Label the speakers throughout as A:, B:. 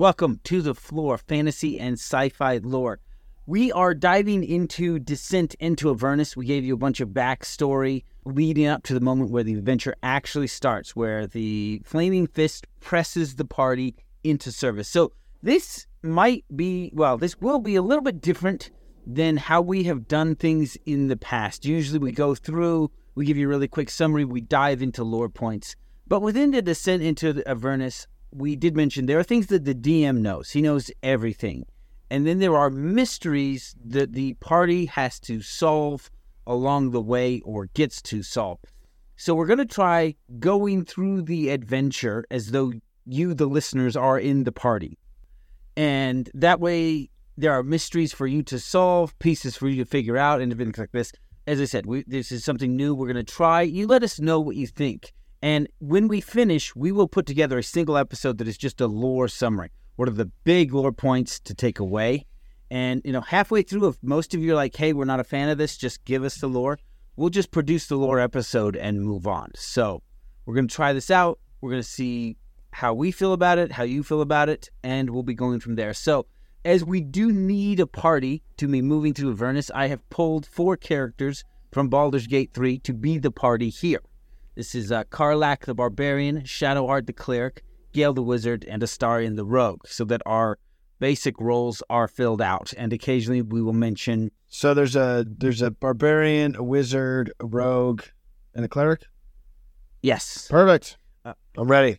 A: Welcome to the Flore, fantasy and sci-fi lore. We are diving into Descent into Avernus. We gave you a bunch of backstory leading up to the moment where the adventure actually starts, where the Flaming Fist presses the party into service. So this might be, well, this will be a little bit different than how we have done things in the past. Usually we go through, we give you a really quick summary, we dive into lore points. But within the Descent into Avernus, we did mention there are things that the DM knows. He knows everything. And then there are mysteries that the party has to solve along the way or gets to solve. So we're going to try going through the adventure as though you, the listeners, are in the party. And that way, there are mysteries for you to solve, pieces for you to figure out, and things like this. As I said, we, this is something new we're going to try. You let us know what you think. And when we finish, we will put together a single episode that is just a lore summary. What are the big lore points to take away? And, you know, halfway through, if most of you are like, hey, we're not a fan of this, just give us the lore, we'll just produce the lore episode and move on. So we're going to try this out. We're going to see how we feel about it, how you feel about it, and we'll be going from there. So, as we do need a party to be moving through Avernus, I have pulled four characters from Baldur's Gate 3 to be the party here. This is uh, Karlach the Barbarian, Shadowheart the Cleric, Gale the Wizard, and Astarion the Rogue, so that our basic roles are filled out. And occasionally we will mention.
B: So there's a there's a barbarian, a wizard, a rogue, and a cleric.
A: Yes.
B: Perfect. Uh, I'm ready.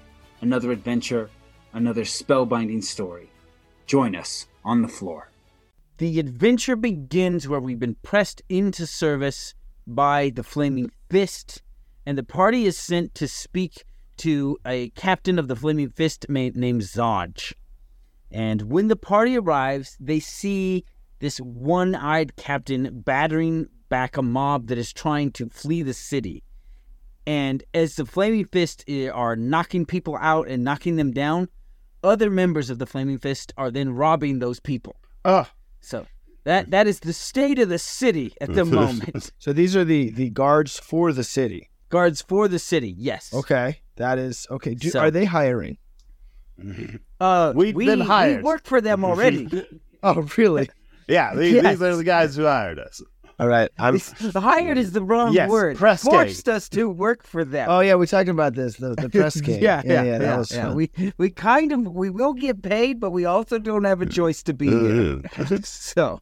C: another adventure, another spellbinding story. Join us on the Flore.
A: The adventure begins where we've been pressed into service by the Flaming Fist, and the party is sent to speak to a captain of the Flaming Fist named Zodge. And when the party arrives, they see this one eyed captain battering back a mob that is trying to flee the city. And as the Flaming Fist eh, are knocking people out and knocking them down, other members of the Flaming Fist are then robbing those people.
B: Oh.
A: So that that is the state of the city at the moment.
B: so these are the the guards for the city.
A: Guards for the city, yes.
B: Okay, that is okay. Do, so, are they hiring?
A: Uh,
D: We've
A: we,
D: been hired.
A: We work for them already.
B: oh, really?
D: Yeah, these, yes. these are the guys who hired us.
B: All right, I'm
A: hired is the wrong
B: yes,
A: word.
B: Press
A: Forced us to work for them.
B: Oh yeah, we talked about this the, the press game.
A: yeah, yeah, yeah,
B: yeah,
A: that
B: yeah, was
A: yeah.
B: fun.
A: We we kind of we will get paid, but we also don't have a choice to be uh-huh. here. so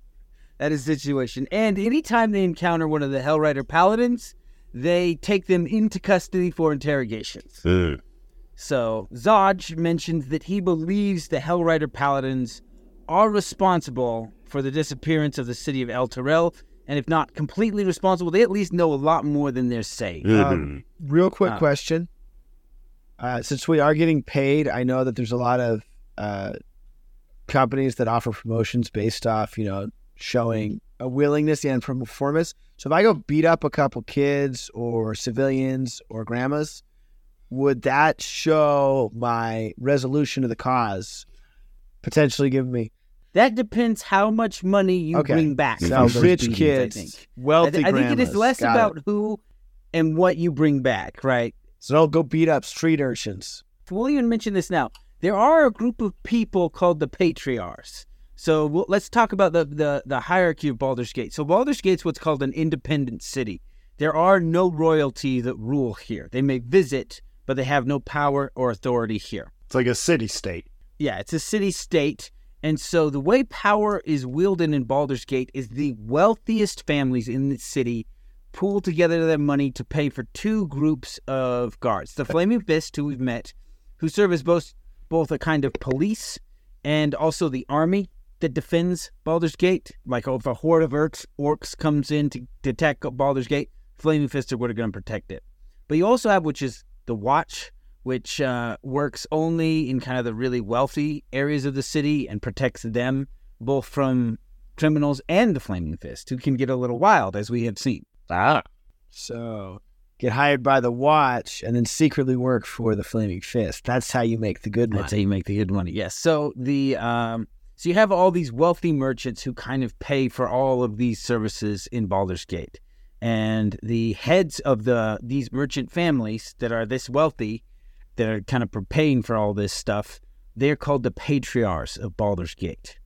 A: that is the situation. And anytime they encounter one of the Hellrider paladins, they take them into custody for interrogations. Uh-huh. So Zodge mentions that he believes the Hellrider paladins are responsible for the disappearance of the city of Elturel and if not completely responsible, they at least know a lot more than they're saying.
B: Mm-hmm. Um, real quick uh, question: uh, Since we are getting paid, I know that there's a lot of uh, companies that offer promotions based off, you know, showing a willingness and performance. So if I go beat up a couple kids or civilians or grandmas, would that show my resolution of the cause? Potentially give me
A: that depends how much money you
B: okay.
A: bring back.
B: So rich beatings, kids, I think. wealthy. I, th-
A: I think it is less
B: Got
A: about
B: it.
A: who and what you bring back, right?
B: So don't go beat up street urchins.
A: we'll even mention this now. There are a group of people called the patriarchs. So we'll, let's talk about the, the the hierarchy of Baldur's Gate. So Baldur's Gate's what's called an independent city. There are no royalty that rule here. They may visit, but they have no power or authority here.
B: It's like a city state.
A: Yeah, it's a city state. And so the way power is wielded in Baldur's Gate is the wealthiest families in the city pool together their money to pay for two groups of guards. The Flaming Fist, who we've met, who serve as both both a kind of police and also the army that defends Baldur's Gate. Like if a horde of orcs, orcs comes in to, to attack Baldur's Gate, Flaming Fist are going to protect it. But you also have, which is the Watch, which uh, works only in kind of the really wealthy areas of the city and protects them both from criminals and the Flaming Fist, who can get a little wild, as we have seen.
B: Ah. So get hired by the Watch and then secretly work for the Flaming Fist. That's how you make the good money.
A: That's how you make the good money. Yes. So the um, so you have all these wealthy merchants who kind of pay for all of these services in Baldur's Gate, and the heads of the these merchant families that are this wealthy, that are kind of preparing for all this stuff, they're called the patriarchs of Baldur's Gate,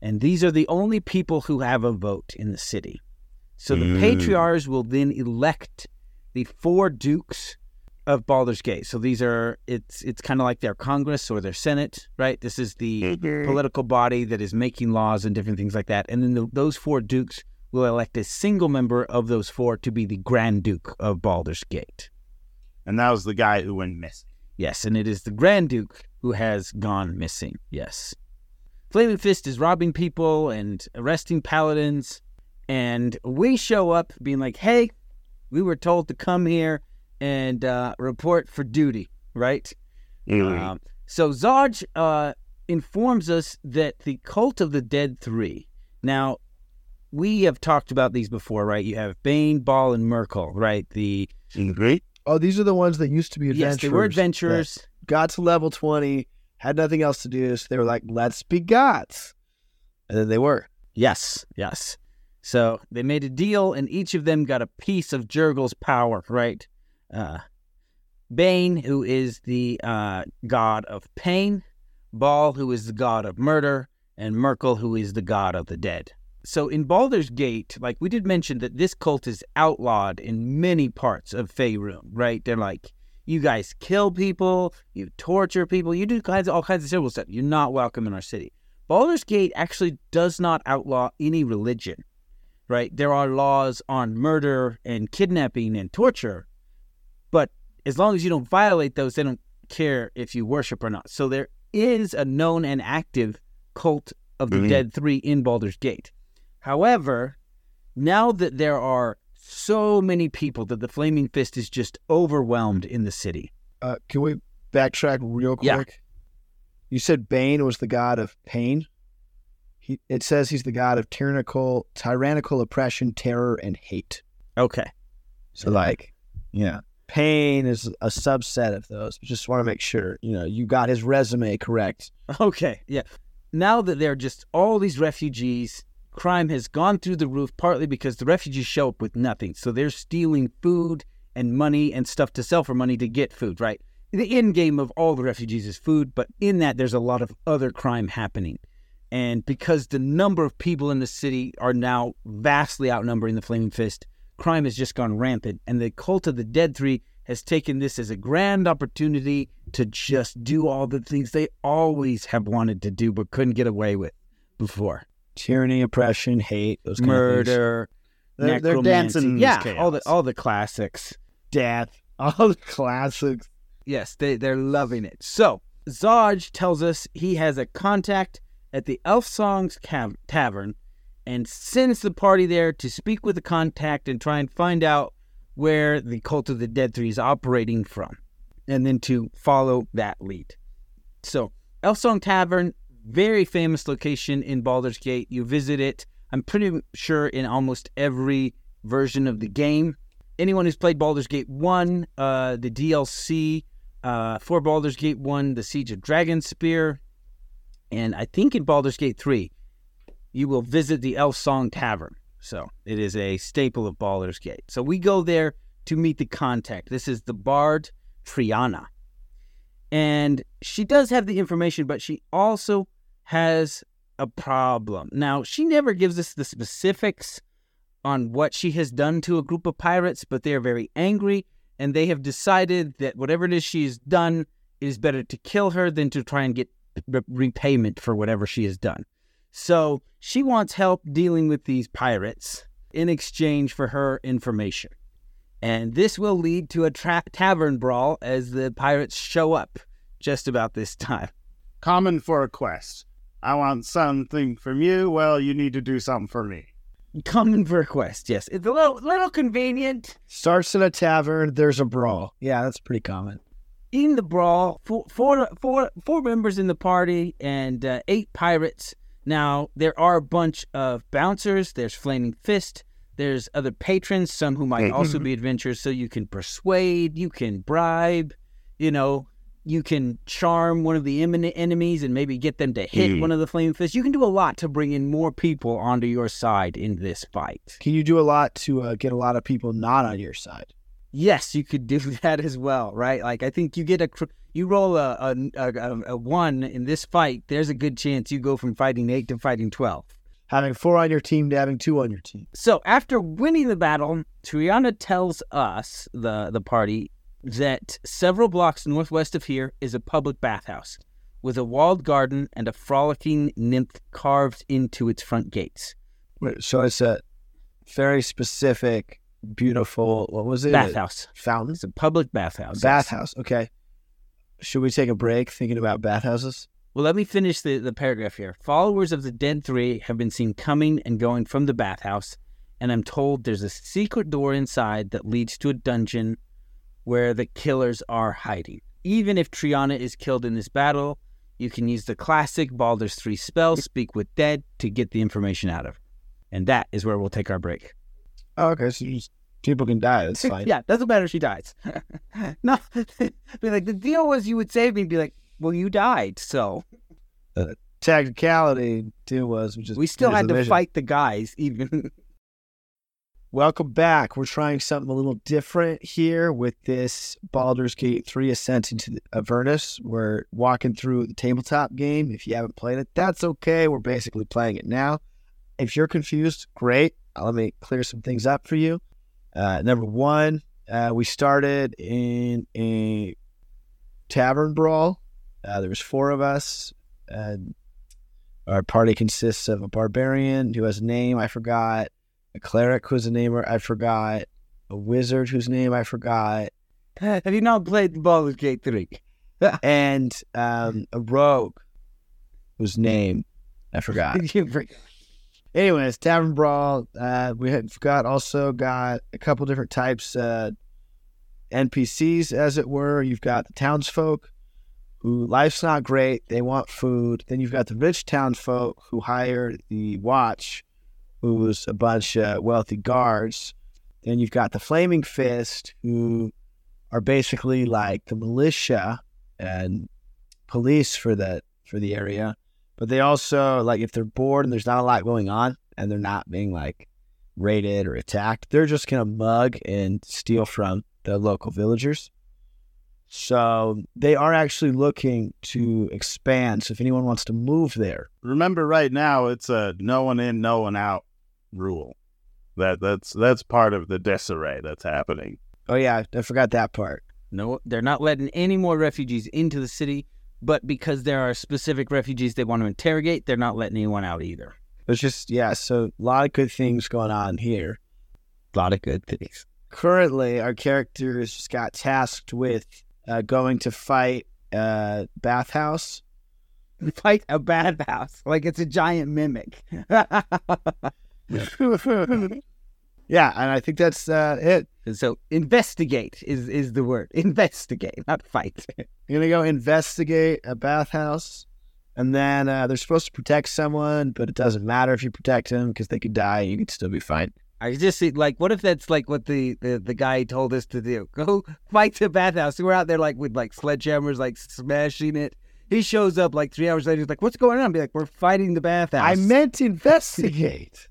A: and these are the only people who have a vote in the city. So the
B: Mm.
A: patriarchs will then elect the four dukes of Baldur's Gate. So these are it's it's kind of like their Congress or their Senate, right? This is the political body that is making laws and different things like that. And then the, those four dukes will elect a single member of those four to be the Grand Duke of Baldur's Gate.
E: And that was the guy who went missing.
A: Yes, and it is the Grand Duke who has gone missing. Yes. Flaming Fist is robbing people and arresting paladins. And we show up being like, hey, we were told to come here and uh, report for duty, right? Um, so Zodge uh, informs us that the Cult of the Dead Three. Now, we have talked about these before, right? You have Bane, Bhaal, and Myrkul, right? The
B: Oh, these are the ones that used to be adventurers.
A: yes, they were adventurers.
B: Got to level 20, had nothing else to do, so they were like, let's be gods. And then they were.
A: Yes, yes. So they made a deal, and each of them got a piece of Jergal's power, right? Uh, Bane, who is the uh, god of pain, Bhaal, who is the god of murder, and Myrkul, who is the god of the dead. So in Baldur's Gate, like we did mention that this cult is outlawed in many parts of Faerun, right? They're like, you guys kill people, you torture people, you do kinds of, all kinds of terrible stuff. You're not welcome in our city. Baldur's Gate actually does not outlaw any religion, right? There are laws on murder and kidnapping and torture, but as long as you don't violate those, they don't care if you worship or not. So there is a known and active cult of the
E: Mhm.
A: Dead Three in Baldur's Gate. However, now that there are so many people that the Flaming Fist is just overwhelmed in the city.
B: Uh, can we backtrack real quick?
A: Yeah.
B: You said Bane was the god of pain. He, it says he's the god of tyrannical, tyrannical oppression, terror, and hate.
A: Okay.
B: So, like, yeah, pain is a subset of those. Just want to make sure you know you got his resume correct.
A: Okay, yeah. Now that there are just all these refugees, crime has gone through the roof, partly because the refugees show up with nothing. So they're stealing food and money and stuff to sell for money to get food, right? The end game of all the refugees is food, but in that, there's a lot of other crime happening. And because the number of people in the city are now vastly outnumbering the Flaming Fist, crime has just gone rampant. And the Cult of the Dead Three has taken this as a grand opportunity to just do all the things they always have wanted to do but couldn't get away with before.
B: Tyranny, oppression, hate, those kind of things.
A: Murder,
E: They're, they're dancing
A: yeah,
E: chaos.
A: all the all the classics.
B: death, all the classics.
A: Yes, they they're loving it. So Zodge tells us he has a contact at the Elf Songs Cav- Tavern, and sends the party there to speak with the contact and try and find out where the Cult of the Dead Three is operating from, and then to follow that lead. So Elf Song Tavern, very famous location in Baldur's Gate. You visit it. I'm pretty sure in almost every version of the game. Anyone who's played Baldur's Gate 1, uh, the DLC uh, for Baldur's Gate 1, The Siege of Dragonspear, and I think in Baldur's Gate 3, you will visit the Elf Song Tavern. So it is a staple of Baldur's Gate. So we go there to meet the contact. This is the Bard Triana. And she does have the information, but she also has a problem. Now, she never gives us the specifics on what she has done to a group of pirates, but they are very angry and they have decided that whatever it is she's done, it is better to kill her than to try and get repayment for whatever she has done. So she wants help dealing with these pirates in exchange for her information. And this will lead to a tra- tavern brawl as the pirates show up just about this time.
E: Common for a quest. I want something from you. Well, you need to do something for me.
A: Common for quest, yes. It's a little, little convenient.
B: Starts in a tavern, there's a brawl. Yeah, that's pretty common.
A: In the brawl, four, four, four, four members in the party and uh, eight pirates. Now, there are a bunch of bouncers. There's Flaming Fist. There's other patrons, some who might also be adventurers. So you can persuade, you can bribe, you know, you can charm one of the imminent enemies and maybe get them to hit mm. one of the flame fists. You can do a lot to bring in more people onto your side in this fight.
B: Can you do a lot to uh, get a lot of people not on your side?
A: Yes, you could do that as well, right? Like I think you get a you roll a a, a, a one in this fight. There's a good chance you go from fighting eight to fighting twelve.
B: Having four on your team to having two on your team.
A: So after winning the battle, Triana tells us the the party that several blocks northwest of here is a public bathhouse with a walled garden and a frolicking nymph carved into its front gates.
B: So it's a very specific, beautiful, what was it?
A: Bathhouse.
B: fountain?
A: It's a public bathhouse.
B: Bathhouse, okay. Should we take a break thinking about bathhouses?
A: Well, let me finish the, the paragraph here. Followers of the Dead Three have been seen coming and going from the bathhouse, and I'm told there's a secret door inside that leads to a dungeon where the killers are hiding. Even if Triana is killed in this battle, you can use the classic Baldur's 3 spell, Speak with Dead, to get the information out of her. And that is where we'll take our break.
B: Oh, okay, so just, people can die. That's fine.
A: yeah, doesn't matter if she dies. no, be like, the deal was you would save me be like, well, you died, so.
B: Uh, the technicality deal was we just
A: we still had to fight the guys even
B: Welcome back. We're trying something a little different here with this Baldur's Gate 3 Ascent into Avernus. We're walking through the tabletop game. If you haven't played it, that's okay. We're basically playing it now. If you're confused, great. Uh, let me clear some things up for you. Uh, number one, uh, we started in a tavern brawl. Uh, there was four of us. our party consists of a barbarian who has a name I forgot a cleric whose name I forgot, a wizard whose name I forgot.
A: Have you not played the Baldur's Gate 3?
B: and um, a rogue whose name I forgot. Anyways, Tavern Brawl. Uh, we had got also got a couple different types uh, NPCs, as it were. You've got the townsfolk who life's not great; they want food. Then you've got the rich townsfolk who hire the watch who's a bunch of wealthy guards. Then you've got the Flaming Fist, who are basically like the militia and police for the for the area. But they also like if they're bored and there's not a lot going on and they're not being like raided or attacked, they're just gonna mug and steal from the local villagers. So they are actually looking to expand. So if anyone wants to move there,
E: remember right now it's a no one in, no one out rule. That that's that's part of the disarray that's happening.
B: Oh yeah, I forgot that part.
A: No, they're not letting any more refugees into the city, but because there are specific refugees they want to interrogate, they're not letting anyone out either.
B: It's just yeah, so a lot of good things going on here.
A: A lot of good things.
B: Currently, our characters just got tasked with uh, going to fight a bathhouse.
A: Fight a bathhouse like it's a giant mimic.
B: yeah, and I think that's uh, it.
A: So investigate is is the word. Investigate, not fight.
B: You're gonna go investigate a bathhouse, and then uh, they're supposed to protect someone, but it doesn't matter if you protect them because they could die. You could still be fine.
A: I just see like, what if that's like what the, the the guy told us to do? Go fight the bathhouse. So we're out there like with like sledgehammers, like smashing it. He shows up like three hours later. He's like, "What's going on?" I'd be like, "We're fighting the bathhouse."
B: I meant investigate.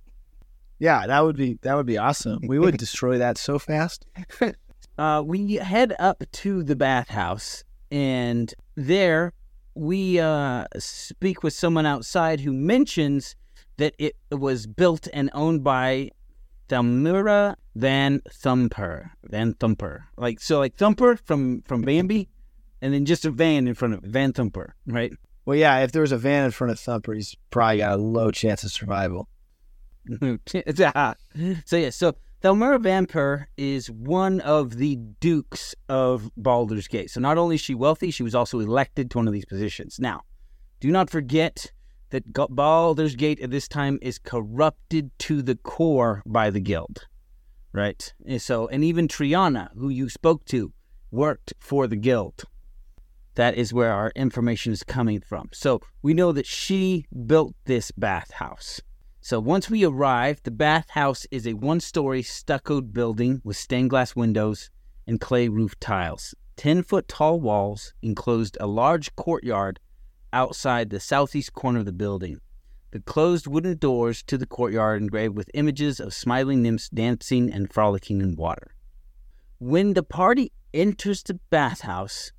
B: Yeah, that would be that would be awesome. We would destroy that so fast.
A: Uh, we head up to the bathhouse, and there, we uh, speak with someone outside who mentions that it was built and owned by Thalamra Van Thumper. Van Thumper. Like so like Thumper from from Bambi and then just a van in front of it. Van Thumper, right?
B: Well, yeah, if there was a van in front of Thumper, he's probably got a low chance of survival.
A: so yeah, so Thelmira Vampire is one of the dukes of Baldur's Gate. So not only is she wealthy, she was also elected to one of these positions. Now, do not forget that Baldur's Gate at this time is corrupted to the core by the guild, right? And so, and even Triana, who you spoke to, worked for the guild. That is where our information is coming from. So we know that she built this bathhouse. So once we arrive, the bathhouse is a one story stuccoed building with stained glass windows and clay roof tiles. 10 foot tall walls enclosed a large courtyard outside the southeast corner of the building. The closed wooden doors to the courtyard engraved with images of smiling nymphs dancing and frolicking in water. When the party enters the bathhouse,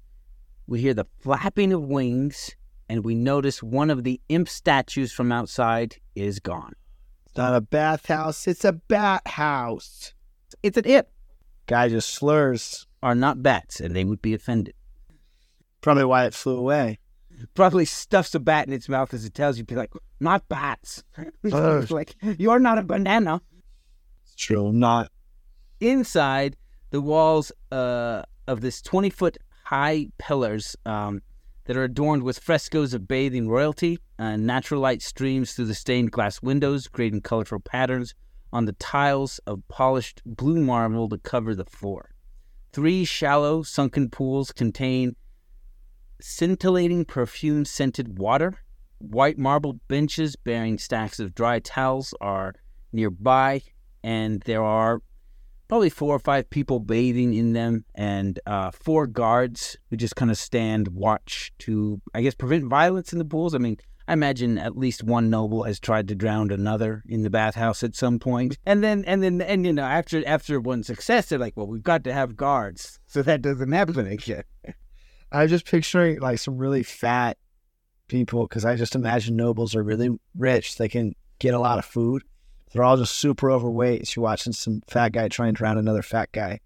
A: we hear the flapping of wings and we notice one of the imp statues from outside is gone.
B: It's not a bathhouse, it's a bat house.
A: It's an imp.
B: Guy just slurs.
A: Are not bats, and they would be offended.
B: Probably why it flew away
A: probably stuffs a bat in its mouth as it tells you, be like, not bats. like, you're not a banana.
B: It's true, I'm not.
A: Inside the walls uh, of this 20 foot high pillars um, that are adorned with frescoes of bathing royalty, and natural light streams through the stained glass windows, creating colorful patterns on the tiles of polished blue marble to cover the floor. Three shallow, sunken pools contain scintillating perfume scented water. White marble benches bearing stacks of dry towels are nearby, and there are probably four or five people bathing in them, and uh, four guards who just kind of stand watch to, I guess, prevent violence in the pools. I mean, I imagine at least one noble has tried to drown another in the bathhouse at some point. And then and then and you know, after after one success, they're like, Well, we've got to have guards. So that doesn't happen again.
B: I'm just picturing like some really fat people because I just imagine nobles are really rich. They can get a lot of food. They're all just super overweight. So you're watching some fat guy trying to drown another fat guy.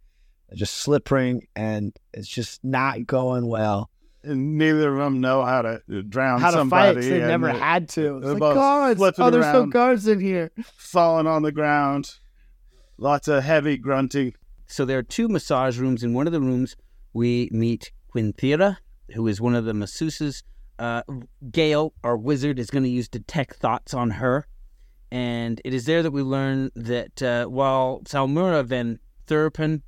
B: They're just slipping and it's just not going well.
E: And neither of them know how to drown
B: how
E: somebody.
B: to fight. They've never had to. It's like, guards. Oh, there's no guards in here.
E: Falling on the ground. Lots of heavy grunting.
A: So there are two massage rooms. In one of the rooms, we meet Quinthira, who is one of the masseuses. Uh, Gale, our wizard, is going to use detect thoughts on her. And it is there that we learn that uh, while Salmura Van Thurpen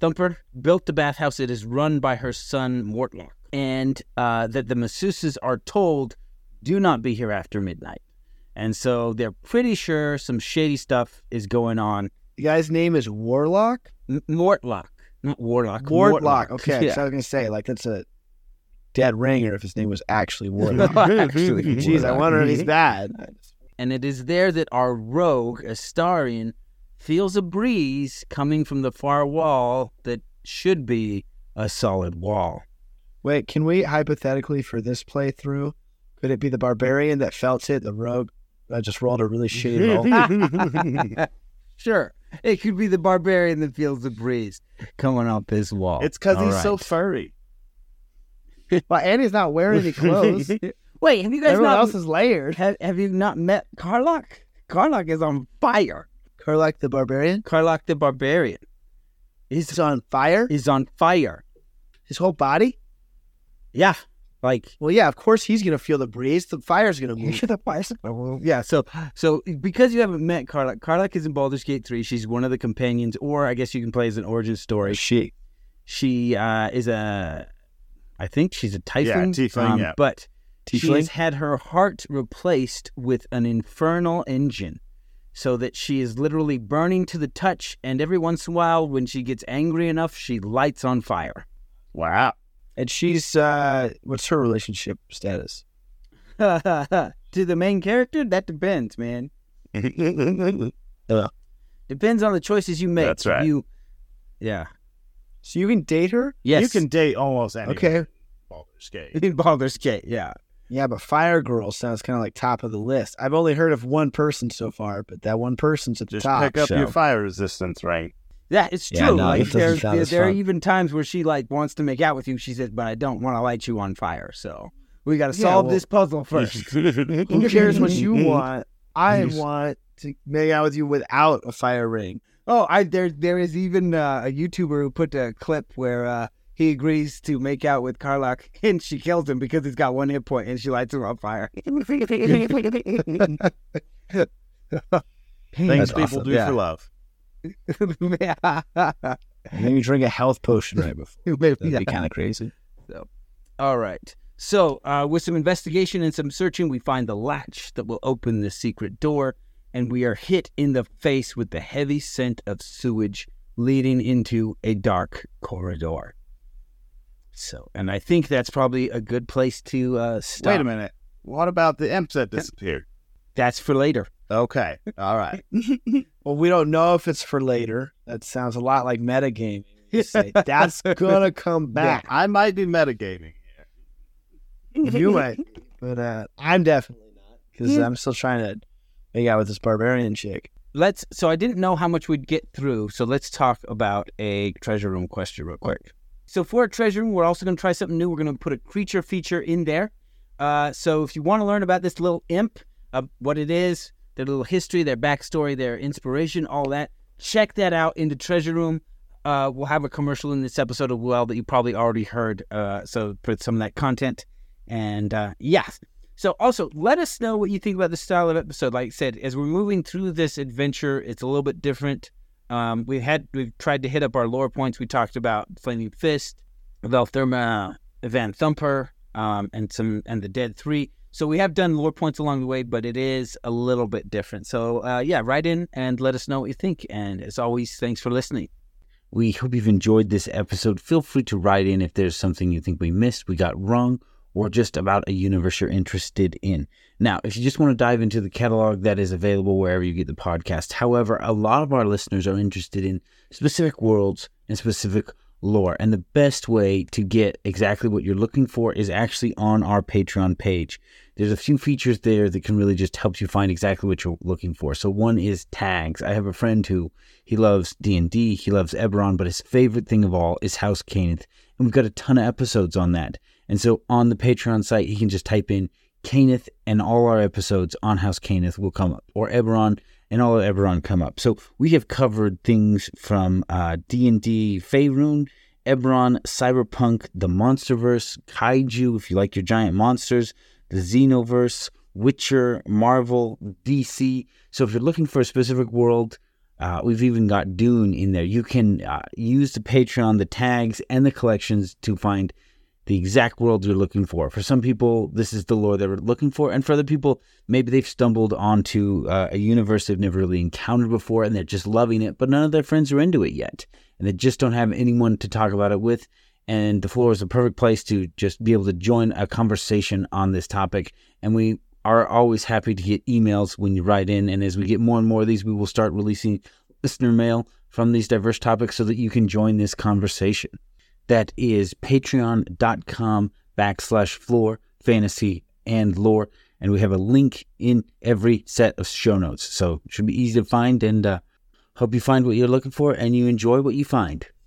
A: Thumper built the bathhouse, it is run by her son Mortlock. And uh, that the masseuses are told, do not be here after midnight. And so they're pretty sure some shady stuff is going on.
B: The guy's name is Warlock?
A: M- Mortlock. Not Warlock.
B: Wardlock. Okay, yeah. so I was gonna say like that's a dead ringer if his name was actually Warlock.
A: actually,
B: jeez, I wonder if he's bad.
A: And it is there that our rogue Astarion feels a breeze coming from the far wall that should be a solid wall.
B: Wait, can we hypothetically for this playthrough, could it be the barbarian that felt it, the rogue that just rolled a really shitty
A: roll? sure. It could be the barbarian that feels the breeze coming up his wall.
E: It's because he's right. so furry.
B: well, and he's not wearing any clothes.
A: Wait, have you guys
B: Everyone
A: not,
B: else is layered.
A: Have, have you not met Karlach? Karlach is on fire.
B: Karlach the barbarian?
A: Karlach the barbarian.
B: He's, he's on fire?
A: He's on fire.
B: His whole body?
A: Yeah. Like,
B: well, yeah, of course he's gonna feel the breeze. The fire's gonna move.
A: the fire's gonna move. Yeah. So, so because you haven't met Karlach, Karlach is in Baldur's Gate three. She's one of the companions, or I guess you can play as an origin story.
B: She,
A: she uh, is a, I think she's a tiefling. Yeah,
E: tiefling. Um, yeah.
A: But tiefling? has had her heart replaced with an infernal engine, so that she is literally burning to the touch. And every once in a while, when she gets angry enough, she lights on fire.
E: Wow.
B: And she's uh what's her relationship status?
A: to the main character? That depends, man. Depends on the choices you make.
E: That's right.
A: You, yeah.
B: So you can date her?
A: Yes.
E: You can date almost anyone.
B: Okay.
E: Baldur's Gate.
A: in Baldur's Gate. Yeah.
B: Yeah, but Fire Girl sounds kind of like top of the list. I've only heard of one person so far, but that one person's at the
E: Just
B: top.
E: pick up
B: so-
E: your fire resistance rank.
A: Yeah, it's
B: Yeah,
A: true.
B: no,
A: like
B: that doesn't
A: there, there, there are even times where she like wants to make out with you. She says, "But I don't want to light you on fire." So we got to
B: Yeah,
A: solve
B: well-
A: this puzzle first.
B: Who cares what you want? I want to make out with you without a fire ring.
A: Oh, I there there is even uh, a YouTuber who put a clip where uh, he agrees to make out with Karlach and she kills him because he's got one hit point and she lights him on fire.
E: Things
B: That's
E: people
B: awesome,
E: do
B: yeah.
E: for love.
B: Maybe drink a health potion right before. That'd
A: Yeah.
B: be kind of crazy.
A: All right. So, uh, with some investigation and some searching, we find the latch that will open the secret door, and we are hit in the face with the heavy scent of sewage leading into a dark corridor. So, and I think that's probably a good place to uh, stop.
E: Wait a minute. What about the imps that disappeared?
A: That's for later.
E: Okay. All right.
B: Well, we don't know if it's for later. That sounds a lot like metagaming. Say, That's gonna come back.
E: I might be metagaming.
B: you might, but uh, I'm definitely not because I'm still trying to make out with this barbarian chick.
A: Let's. So, I didn't know how much we'd get through. So, let's talk about a treasure room question real quick. So, for a treasure room, we're also going to try something new. We're going to put a creature feature in there. Uh, so, if you want to learn about this little imp, uh, what it is, their little history, their backstory, their inspiration, all that, check that out in the treasure room. Uh, we'll have a commercial in this episode as well that you probably already heard. Uh, so, put some of that content. And uh, yeah. So, also, let us know what you think about the style of episode. Like I said, as we're moving through this adventure, it's a little bit different. Um, we had we've tried to hit up our lore points. We talked about Flaming Fist, Veltherma, Van Thumper, um, and some and the Dead Three. So we have done lore points along the way, but it is a little bit different. So uh, yeah, write in and let us know what you think. And as always, thanks for listening. We hope you've enjoyed this episode. Feel free to write in if there's something you think we missed, we got wrong, or just about a universe you're interested in. Now, if you just want to dive into the catalog that is available wherever you get the podcast, however, a lot of our listeners are interested in specific worlds and specific lore. And the best way to get exactly what you're looking for is actually on our Patreon page. There's a few features there that can really just help you find exactly what you're looking for. So one is tags. I have a friend who he loves D&D, he loves Eberron, but his favorite thing of all is House Cannith. And we've got a ton of episodes on that. And so on the Patreon site, he can just type in Cannith and all our episodes on House Cannith will come up, or Eberron and all of Eberron come up. So we have covered things from uh, D&D Faerun, Eberron, Cyberpunk, the Monsterverse, Kaiju, if you like your giant monsters, the Xenoverse, Witcher, Marvel, DC. So if you're looking for a specific world, uh, we've even got Dune in there. You can uh, use the Patreon, the tags, and the collections to find the exact world you're looking for. For some people, this is the lore they're looking for, and for other people, maybe they've stumbled onto uh, a universe they've never really encountered before, and they're just loving it, but none of their friends are into it yet, and they just don't have anyone to talk about it with. And the Flore is a perfect place to just be able to join a conversation on this topic. And we are always happy to get emails when you write in. And as we get more and more of these, we will start releasing listener mail from these diverse topics so that you can join this conversation. That is patreon.com backslash Flore fantasy and lore. And we have a link in every set of show notes. So it should be easy to find and uh, hope you find what you're looking for and you enjoy what you find.